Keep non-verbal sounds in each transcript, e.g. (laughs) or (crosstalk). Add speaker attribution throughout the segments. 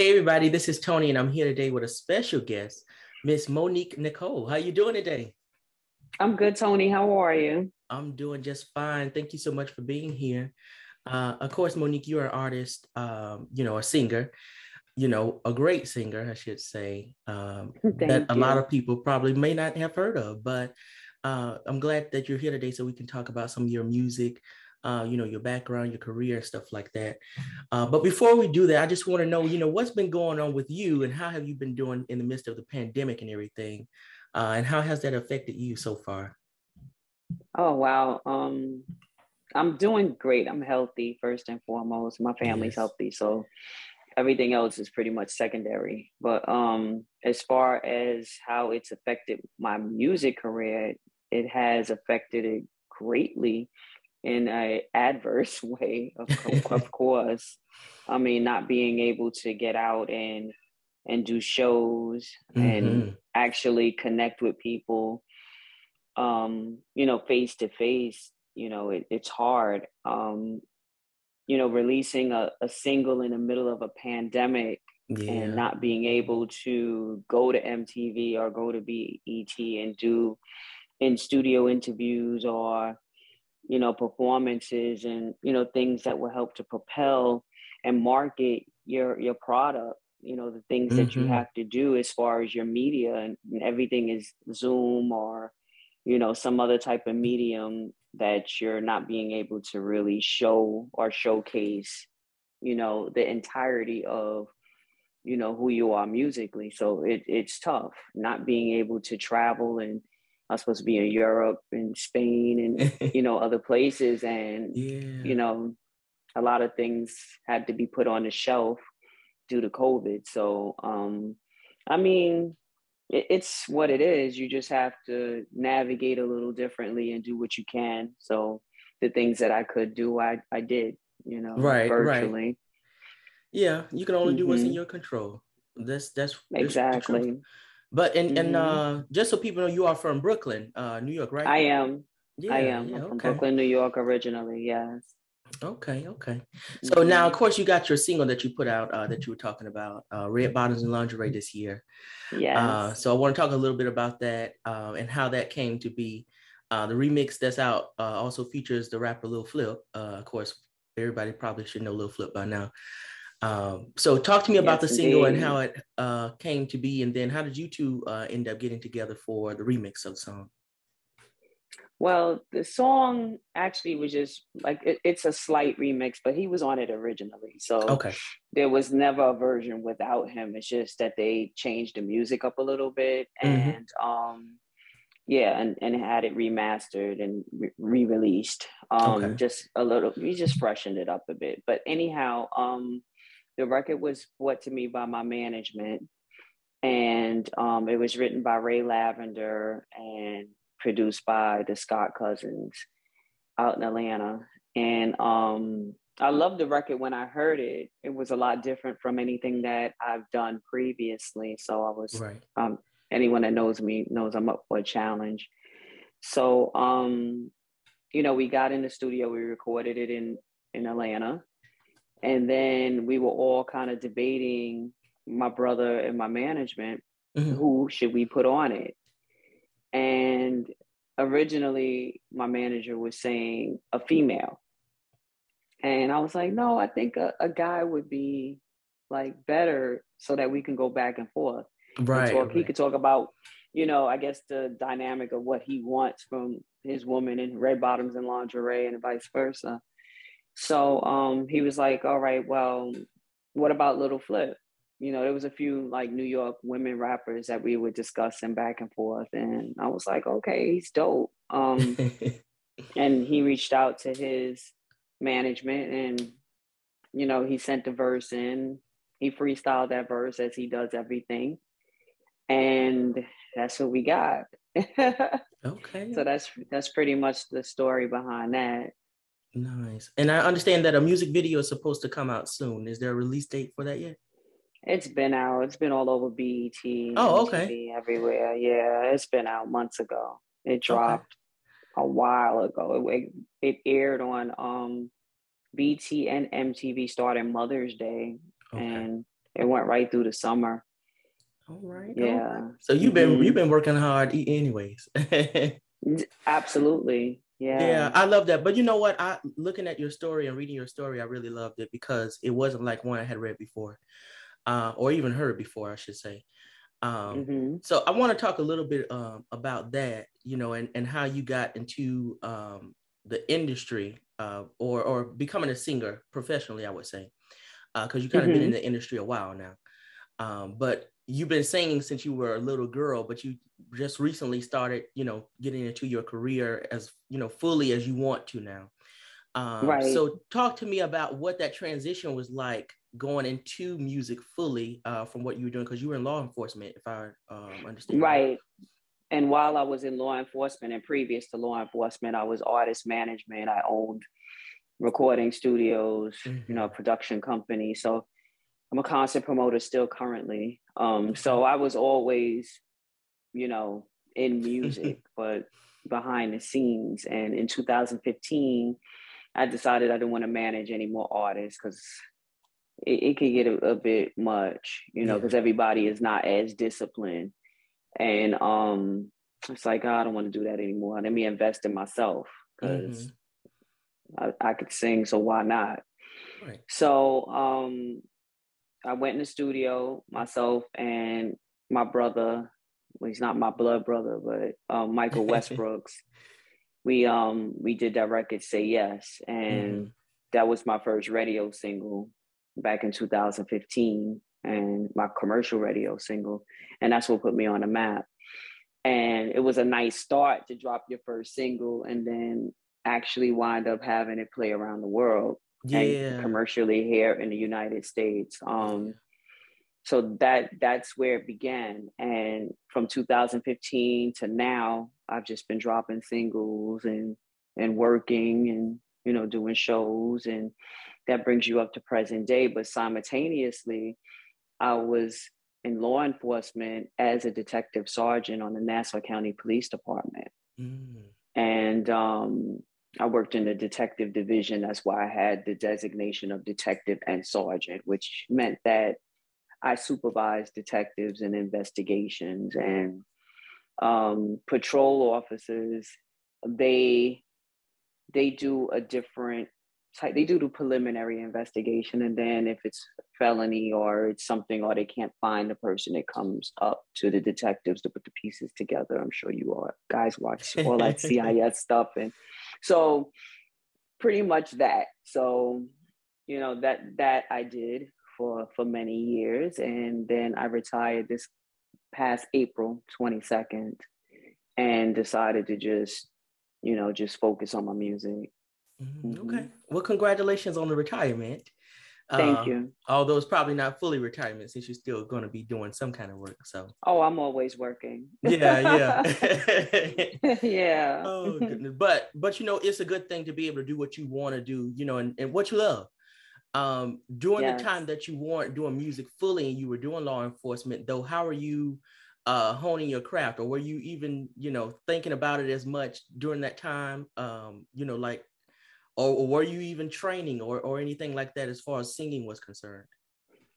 Speaker 1: Hey everybody, this is Tony, and I'm here today with a special guest, Miss Monique Nikkole. How you doing today?
Speaker 2: I'm good, Tony. How are you?
Speaker 1: I'm doing just fine. Thank you so much for being here. Uh, of course, Monique, you're an artist, um, you know, a singer, you know, a great singer, I should say, um, (laughs) that a lot of people probably may not have heard of. But uh, I'm glad that you're here today so we can talk about some of your music, uh, you know, your background, your career, stuff like that. Uh, but before we do that, I just want to know, you know, what's been going on with you and how have you been doing in the midst of the pandemic and everything? Uh, and how has that affected you so far?
Speaker 2: Oh, wow. Um, I'm doing great. I'm healthy, first and foremost. My family's yes. healthy. So everything else is pretty much secondary. But um, as far as how it's affected my music career, it has affected it greatly in a adverse (laughs) way of, (laughs) of course i mean not being able to get out and and do shows mm-hmm. and actually connect with people um you know face to face you know it, it's hard um you know releasing a, a single in the middle of a pandemic yeah. and not being able to go to mtv or go to bet and do in studio interviews or you know, performances and, you know, things that will help to propel and market your your product you know the things mm-hmm. that you mm-hmm. have to do as far as your media and, and, everything is zoom or you know some other type of medium that you're not being able to really show or showcase you know the entirety of you know who you are musically so it, it's tough not being able to travel and I was supposed to be in Europe and Spain and (laughs) you know other places, and yeah. you know a lot of things had to be put on the shelf due to COVID. So um, I mean, it, it's what it is. You just have to navigate a little differently and do what you can. So the things that I could do, I I did. You know,
Speaker 1: right, virtually. Right. Yeah, you can only do mm-hmm. what's in mm-hmm. your control. That's that's
Speaker 2: exactly.
Speaker 1: But and mm-hmm. and uh, just so people know, you are from Brooklyn, uh, New York, right? I
Speaker 2: am. Yeah, I am. Yeah, I'm from Brooklyn, New York, originally. Yes.
Speaker 1: Okay. Okay. So mm-hmm. now, of course, you got your single that you put out uh, that you were talking about, uh, "Red Bottoms and Lingerie" this year.
Speaker 2: Yeah.
Speaker 1: Uh, so I want to talk a little bit about that uh, and how that came to be. Uh, the remix that's out uh, also features the rapper Lil Flip. Uh, of course, everybody probably should know Lil Flip by now. Um, so talk to me about yes, the single indeed. and how it uh, came to be, and then how did you two uh, end up getting together for the remix of the song?
Speaker 2: Well, the song actually was just like it, it's a slight remix, but he was on it originally. So
Speaker 1: okay.
Speaker 2: there was never a version without him. It's just that they changed the music up a little bit mm-hmm. and um yeah, and, and had it remastered and re released. Um okay. just a little we just freshened it up a bit. But anyhow, um the record was brought to me by my management, and um, it was written by Ray Lavender and produced by the Scott Cousins out in Atlanta. And um, I loved the record when I heard it. It was a lot different from anything that I've done previously. So I was, right. um, anyone that knows me knows I'm up for a challenge. So, um, you know, we got in the studio, we recorded it in in Atlanta, and then we were all kind of debating my brother and my management mm-hmm. who should we put on it and originally my manager was saying a female and i was like no i think a, a guy would be like better so that we can go back and forth
Speaker 1: right,
Speaker 2: and talk,
Speaker 1: right.
Speaker 2: he could talk about you know i guess the dynamic of what he wants from his woman in red bottoms and lingerie and vice versa so um, he was like, all right, well, what about Lil Flip? You know, there was a few like New York women rappers that we were discussing back and forth. And I was like, okay, he's dope. Um, (laughs) and he reached out to his management and, you know, he sent the verse in. He freestyled that verse as he does everything. And that's what we got. (laughs)
Speaker 1: okay.
Speaker 2: So that's that's pretty much the story behind that.
Speaker 1: Nice. And I understand that a music video is supposed to come out soon. Is there a release date for that yet?
Speaker 2: It's been out. It's been all over BET.
Speaker 1: Oh, okay.
Speaker 2: everywhere. Yeah, it's been out months ago. It dropped okay. a while ago. It, it aired on um BET and MTV starting Mother's Day, okay. and it went right through the summer.
Speaker 1: All right.
Speaker 2: Yeah.
Speaker 1: All right. So you've been mm-hmm. you've been working hard, anyways. (laughs)
Speaker 2: Absolutely. Yeah.
Speaker 1: Yeah, I love that. But you know what? I looking at your story and reading your story, I really loved it because it wasn't like one I had read before, uh, or even heard before, I should say. Um, mm-hmm. So I want to talk a little bit um, about that, you know, and, and how you got into um, the industry uh, or or becoming a singer professionally, I would say, because uh, you kind of mm-hmm. been in the industry a while now. Um, but you've been singing since you were a little girl, but you just recently started, you know, getting into your career as you know fully as you want to now. Um, right. So talk to me about what that transition was like going into music fully uh, from what you were doing because you were in law enforcement, if I um, understand.
Speaker 2: Right. And while I was in law enforcement and previous to law enforcement, I was artist management. I owned recording studios, mm-hmm. you know, production company. So I'm a concert promoter still currently. Um, so I was always, you know, in music, (laughs) but behind the scenes. And in 2015, I decided I didn't want to manage any more artists because it, it could get a, a, bit much, you know, because yeah. everybody is not as disciplined. And um, it's like, oh, I don't want to do that anymore. Let me invest in myself because mm-hmm. I, I could sing, so why not? Right. So um, I went in the studio myself and my brother. Well, he's not my blood brother, but um, Michael (laughs) Westbrooks. we um we did that record "Say Yes," and mm-hmm. that was my first radio single back in 2015, and my commercial radio single, and that's what put me on the map. And it was a nice start to drop your first single, and then actually wind up having it play around the world yeah. commercially here in the United States. Um, so that that's where it began, and from 2015 to now, I've just been dropping singles and and working and you know doing shows, and that brings you up to present day. But simultaneously, I was in law enforcement as a detective sergeant on the Nassau County Police Department. Mm. And um, I worked in the detective division. That's why I had the designation of detective and sergeant, which meant that I supervised detectives and investigations and um, patrol officers. They they do a different type. They do the preliminary investigation, and then if it's felony or it's something, or they can't find the person, it comes up to the detectives to put the pieces together. I'm sure you all guys watch all that (laughs) CSI stuff and so pretty much that. So, you know, that that I did for for many years. And then I retired this past April 22nd and decided to just, you know, just focus on my music.
Speaker 1: Mm-hmm. Okay. Mm-hmm. Well, congratulations on the retirement.
Speaker 2: Thank uh, you.
Speaker 1: Although it's probably not fully retirement since you're still going to be doing some kind of work. So.
Speaker 2: Oh, I'm always working.
Speaker 1: Yeah,
Speaker 2: yeah. (laughs) yeah. (laughs)
Speaker 1: oh goodness. But but you know, it's a good thing to be able to do what you want to do, you know, and, and what you love. Um, during yes. the time that you weren't doing music fully and you were doing law enforcement, though, how are you uh honing your craft or were you even, you know, thinking about it as much during that time? Um, you know, like or, or were you even training or, or anything like that as far as singing was concerned?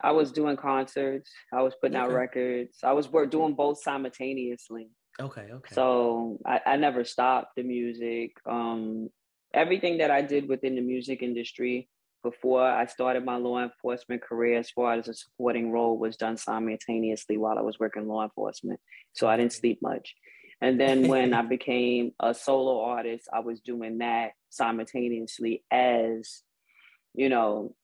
Speaker 2: I was doing concerts. I was putting okay. out records. I was work, doing both simultaneously.
Speaker 1: Okay, okay.
Speaker 2: So I, I never stopped the music. Um, everything that I did within the music industry before I started my law enforcement career, as far as a supporting role, was done simultaneously while I was working law enforcement. So I didn't sleep much. And then when (laughs) I became a solo artist, I was doing that simultaneously as, you know,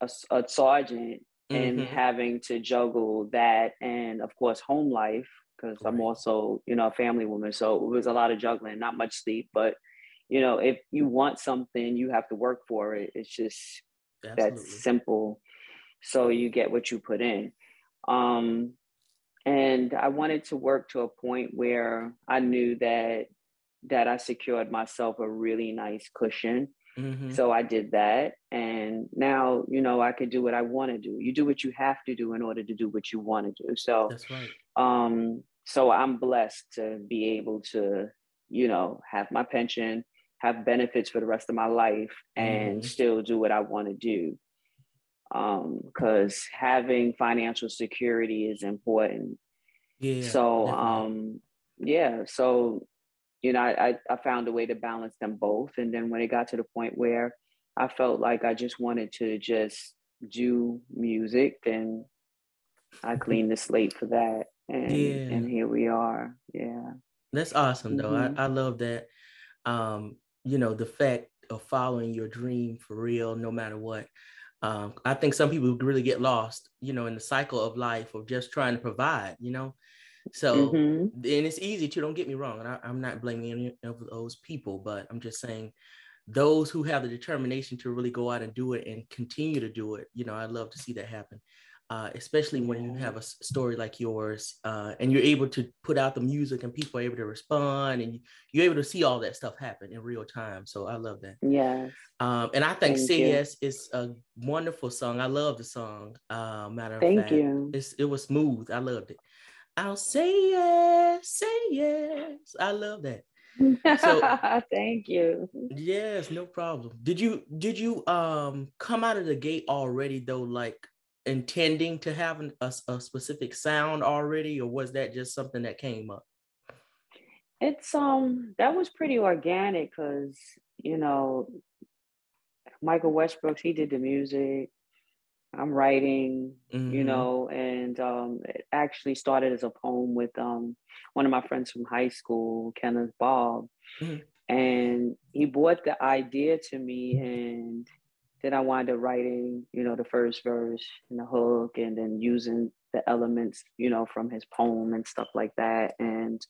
Speaker 2: a, a sergeant mm-hmm. and having to juggle that and, of course, home life because I'm also, you know, a family woman. So it was a lot of juggling, not much sleep. But, you know, if you want something, you have to work for it. It's just Absolutely. that's simple. So you get what you put in. Um, and I wanted to work to a point where I knew that that I secured myself a really nice cushion. Mm-hmm. So I did that. And now, you know, I could do what I want to do. You do what you have to do in order to do what you want to do. So
Speaker 1: that's right.
Speaker 2: Um, so I'm blessed to be able to, you know, have my pension, have benefits for the rest of my life, and mm-hmm. still do what I want to do. because um, having financial security is important. Yeah. So um, yeah. So you know, I, I found a way to balance them both, and then when it got to the point where I felt like I just wanted to just do music, then I cleaned the slate for that, and yeah. and here we are. Yeah.
Speaker 1: That's awesome, though. Mm-hmm. I, I love that. Um, you know, the fact of following your dream for real, no matter what. Um, I think some people really get lost, you know, in the cycle of life of just trying to provide, you know. So, mm-hmm. and it's easy to, don't get me wrong, and I, I'm not blaming any of those people, but I'm just saying those who have the determination to really go out and do it and continue to do it, you know, I'd love to see that happen uh, especially when you have a story like yours uh, and you're able to put out the music and people are able to respond and you're able to see all that stuff happen in real time. So I love that.
Speaker 2: Yeah.
Speaker 1: Um, and I think Thank Say you. Is a wonderful song. I love the song. Uh, matter of
Speaker 2: Thank
Speaker 1: fact,
Speaker 2: you.
Speaker 1: It's, it was smooth. I loved it. I'll say yes, say yes. I love that.
Speaker 2: So (laughs) thank you.
Speaker 1: Yes, no problem. Did you did you um come out of the gate already though, like intending to have an, a, a specific sound already, or was that just something that came up?
Speaker 2: It's um that was pretty organic because you know Michael Westbrooks he did the music. I'm writing, mm-hmm. you know, and um, it actually started as a poem with um, one of my friends from high school, Kenneth Bob, mm-hmm. and he brought the idea to me, and then I wound up writing, you know, the first verse and the hook, and then using the elements, you know, from his poem and stuff like that. And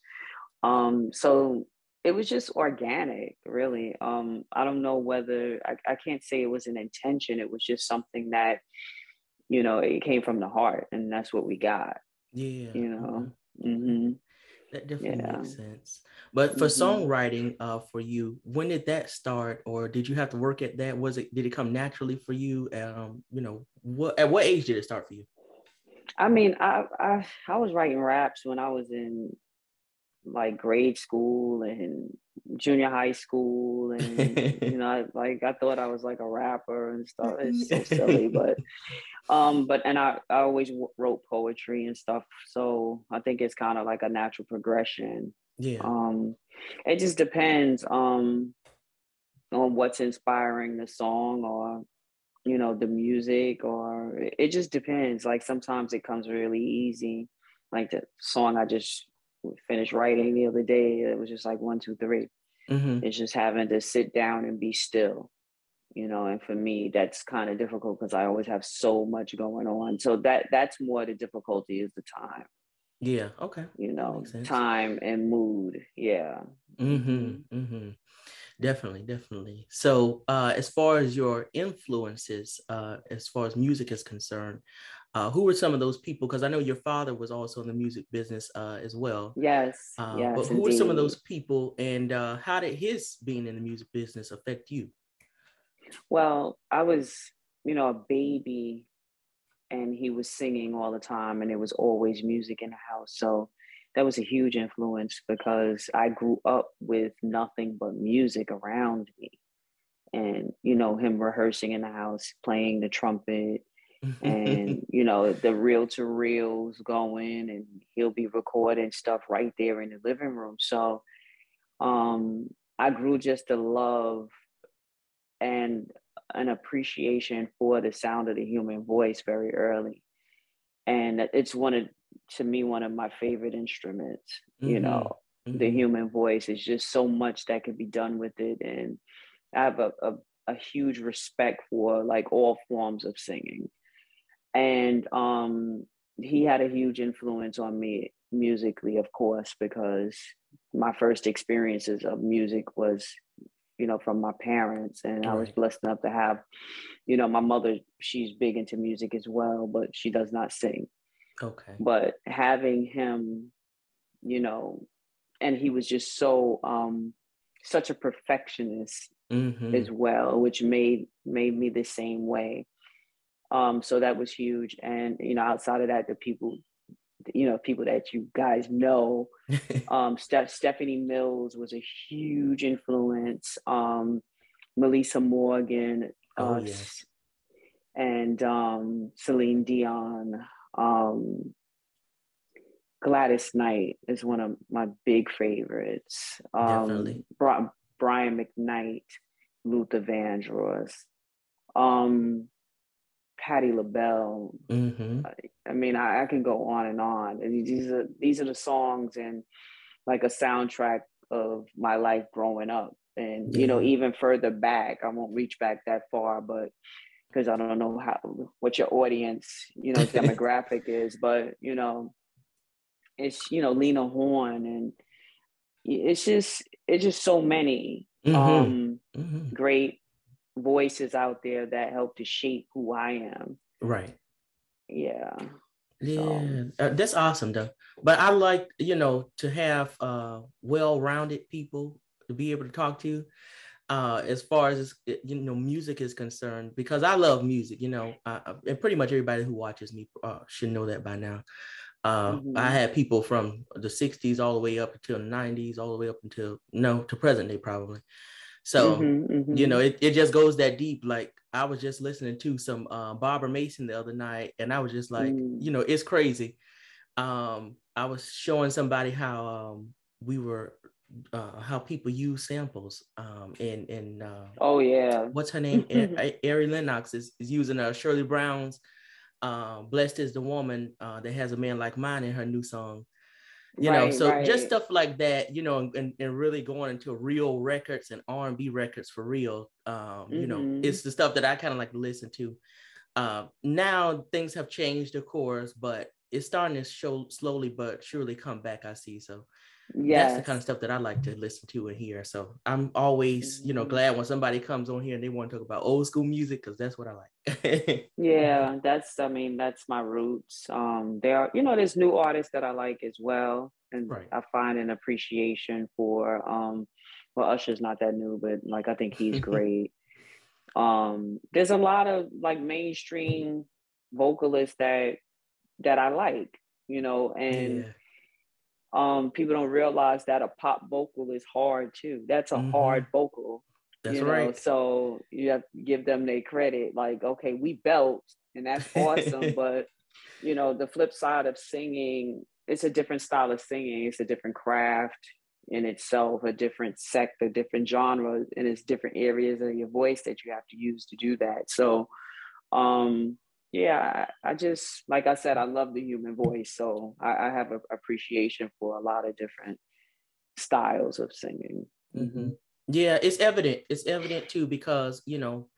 Speaker 2: um, so it was just organic, really. Um, I don't know whether I, I can't say it was an intention. It was just something that, you know, it came from the heart, and that's what we got.
Speaker 1: Yeah,
Speaker 2: you know. Mm-hmm.
Speaker 1: That definitely yeah. makes sense. But for mm-hmm. songwriting, uh, for you, when did that start, or did you have to work at that? Was it did it come naturally for you? Um, you know, what at what age did it start for you?
Speaker 2: I mean, I I I was writing raps when I was in like grade school and junior high school and you know (laughs) like i thought i was like a rapper and stuff. It's so silly (laughs) but um but and i, I always w- wrote poetry and stuff so i think it's kind of like a natural progression.
Speaker 1: Yeah.
Speaker 2: Um it just depends um on what's inspiring the song or you know the music or it just depends. Like sometimes it comes really easy. Like the song i just finished writing the other day it was just like one two three. Mm-hmm. it's just having to sit down and be still you know and for me that's kind of difficult because i always have so much going on. So that that's more the difficulty is the time.
Speaker 1: Yeah okay.
Speaker 2: You know time and mood yeah.
Speaker 1: Mm-hmm mm-hmm. Definitely definitely. So uh as far as your influences uh as far as music is concerned uh, who were some of those people? Because I know your father was also in the music business uh, as well.
Speaker 2: Yes.
Speaker 1: Uh,
Speaker 2: yes.
Speaker 1: But who indeed. were some of those people, and uh, how did his being in the music business affect you?
Speaker 2: Well, I was, you know, a baby, and he was singing all the time, and there was always music in the house. So that was a huge influence because I grew up with nothing but music around me. And, you know, him rehearsing in the house, playing the trumpet, and (laughs) you know the reel to reels going and he'll be recording stuff right there in the living room. So um i grew just a love and an appreciation for the sound of the human voice very early. And it's one of to me one of my favorite instruments mm-hmm. you know mm-hmm. the human voice is just so much that could be done with it. And i have a, a, a huge respect for like all forms of singing and um, he had a huge influence on me musically, of course, because my first experiences of music was, you know, from my parents, and right. I was blessed enough to have, you know, my mother. She's big into music as well, but she does not sing.
Speaker 1: Okay.
Speaker 2: But having him, you know, and he was just so um such a perfectionist mm-hmm. as well, which made made me the same way. Um, so that was huge. And, you know, outside of that, the people, you know, people that you guys know, (laughs) um, Steph, Stephanie Mills was a huge influence. Um, Meli'sa Morgan, oh, uh, yes. and um, Celine Dion. Um, Gladys Knight is one of my big favorites. Um, Definitely. Brian McKnight, Luther Vandross, um, Patti LaBelle. Mm-hmm. I, mean, I, I, can go on and on. these are these are the songs and like a soundtrack of my life growing up. And you know, even further back, I won't reach back that far, but because I don't know how what your audience, you know, (laughs) demographic is, but you know, it's you know Lena Horne and it's just it's just so many mm-hmm. um mm-hmm. great voices out there that help to shape who I am.
Speaker 1: Right.
Speaker 2: Yeah.
Speaker 1: Yeah, uh, that's awesome though. But I like, you know, to have uh well-rounded people to be able to talk to uh as far as you know music is concerned because I love music, you know, uh, and pretty much everybody who watches me uh, should know that by now. Uh, mm-hmm. I had people from the 60s all the way up until the 90s, all the way up until no to present day probably. So mm-hmm, mm-hmm. you know, it, it just goes that deep. Like I was just listening to some uh, Barbara Mason the other night, and I was just like, mm. you know, it's crazy. Um, I was showing somebody how um, we were uh, how people use samples um and and uh,
Speaker 2: oh yeah
Speaker 1: what's her name Ari Lennox is, is using uh, Shirley Brown's uh, blessed is the woman uh, that has a man like mine in her new song you right, know so right. just stuff like that you know and, and really going into real records and r&b records for real um mm-hmm. you know mm-hmm. it's the stuff that i kind of like to listen to uh, now things have changed of course but it's starting to show slowly but surely come back i see so yeah that's the kind of stuff that i like to listen to and hear. So i'm always you know mm-hmm. glad when somebody comes on here and they want to talk about old school music because that's what i
Speaker 2: like. (laughs) Yeah that's i mean that's my roots. Um there are you know there's new artists that i like as well and right. i find an appreciation for um well usher's not that new but like i think he's (laughs) great. Um there's a lot of like mainstream vocalists that that i like you know and yeah um, people don't realize that a pop vocal is hard too. That's a mm-hmm. hard vocal. That's you know? right. So you have to give them their credit. Like, okay, we belt and that's (laughs) awesome, but you know, the flip side of singing, it's a different style of singing. It's a different craft in itself, a different sect, a different genre, and it's different areas of your voice that you have to use to do that. So, um, yeah, I just like I said, I love the human voice, so I, I have appreciation for a lot of different styles of singing.
Speaker 1: Mm-hmm. Yeah, it's evident. It's evident too because you know,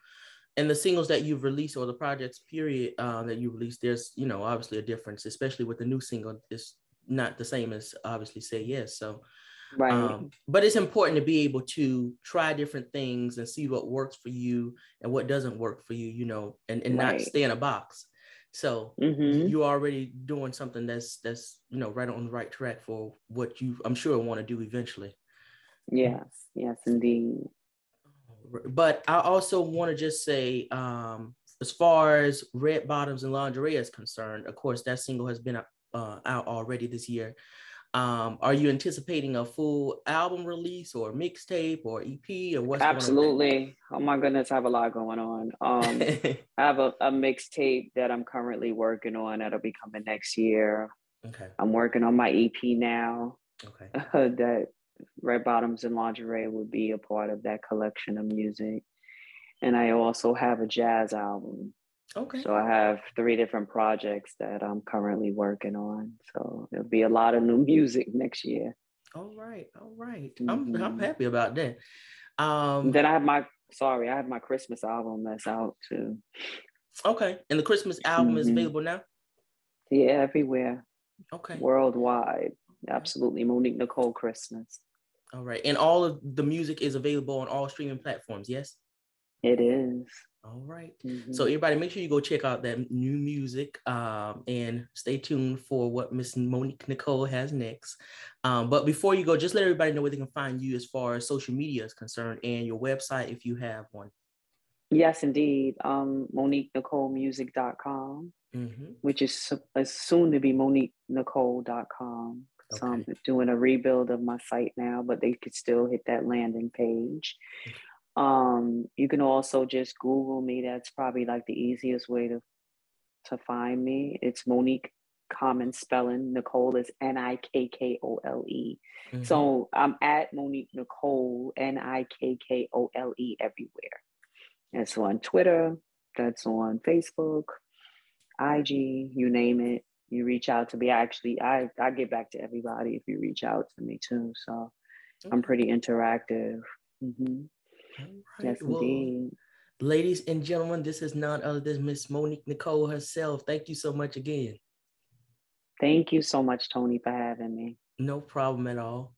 Speaker 1: and the singles that you've released or the projects period uh, that you released, there's you know obviously a difference, especially with the new single. It's not the same as obviously say yes. So Right. Um, but it's important to be able to try different things and see what works for you and what doesn't work for you, you know, and, and right. not stay in a box. So mm-hmm. you're already doing something that's that's you know right on the right track for what you I'm sure want to do eventually.
Speaker 2: Yes, yes, indeed.
Speaker 1: But I also want to just say, um, as far as Red Bottoms and Lingerie is concerned, of course, that single has been uh, out already this year. Um, are you anticipating a full album release or mixtape or EP or what?
Speaker 2: Absolutely. oh my goodness, I have a lot going on. Um, (laughs) I have a, a mixtape that I'm currently working on that'll be coming next year. Okay. I'm working on my EP now. Okay. (laughs) that Red Bottoms and Lingerie would be a part of that collection of music. And I also have a jazz album Okay. So I have three different projects that I'm currently working on. So there'll be a lot of new (laughs) music next year.
Speaker 1: All right, all right. Mm-hmm. I'm I'm happy about that.
Speaker 2: Um then I have my sorry, I have my Christmas album that's out too.
Speaker 1: Okay. And the Christmas album mm-hmm. is available now?
Speaker 2: Yeah, everywhere. Okay. Worldwide. Absolutely. Monique Nikkole Christmas.
Speaker 1: All right. And all of the music is available on all streaming platforms, yes?
Speaker 2: It is.
Speaker 1: All right. mm-hmm. So everybody, make sure you go check out that new music um, and stay tuned for what Miss Monique Nikkole has next. Um, but before you go, just let everybody know where they can find you as far as social media is concerned and your website if you have one.
Speaker 2: Yes, indeed. Um, MoniqueNikkoleMusic.com, mm-hmm. which is, soon to be MoniqueNikkole.com. Okay. So I'm doing a rebuild of my site now, but they could still hit that landing page. Okay. Um, you can also just Google me. That's probably like the easiest way to to find me. It's Monique common spelling. Nikkole is N I K K O L E. Mm-hmm. So I'm at Monique Nikkole, N I K K O L E everywhere. That's on Twitter, that's on Facebook, IG, you name it. You reach out to me. Actually, I, I get back to everybody if you reach out to me too. So okay. I'm pretty interactive. Mm-hmm. Right. Yes,
Speaker 1: well, indeed. Ladies and gentlemen, this is none other than Miss Monique Nikkole herself. Thank you so much again.
Speaker 2: Thank you so much, Tony, for having me.
Speaker 1: No problem at all.